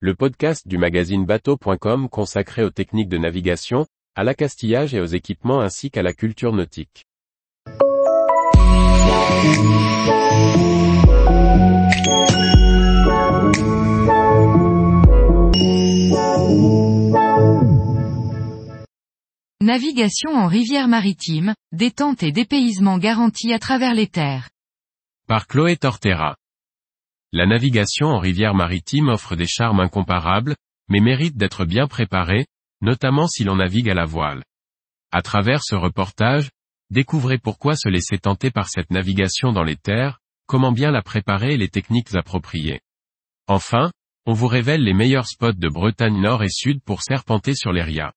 le podcast du magazine bateau.com consacré aux techniques de navigation, à l'accastillage et aux équipements ainsi qu'à la culture nautique. Navigation en rivière maritime, détente et dépaysement garantis à travers les terres. Par Chloé Tortera. La navigation en rivière maritime offre des charmes incomparables, mais mérite d'être bien préparée, notamment si l'on navigue à la voile. À travers ce reportage, découvrez pourquoi se laisser tenter par cette navigation dans les terres, comment bien la préparer et les techniques appropriées. Enfin, on vous révèle les meilleurs spots de Bretagne Nord et Sud pour serpenter sur les rias.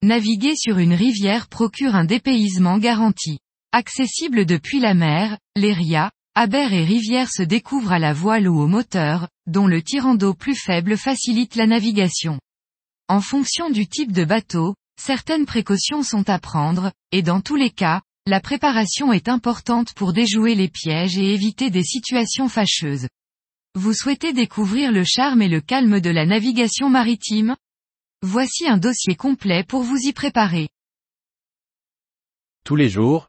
Naviguer sur une rivière procure un dépaysement garanti. Accessible depuis la mer, les rias, abers et rivières se découvrent à la voile ou au moteur, dont le tirant d'eau plus faible facilite la navigation. En fonction du type de bateau, certaines précautions sont à prendre, et dans tous les cas, la préparation est importante pour déjouer les pièges et éviter des situations fâcheuses. Vous souhaitez découvrir le charme et le calme de la navigation maritime? Voici un dossier complet pour vous y préparer. Tous les jours,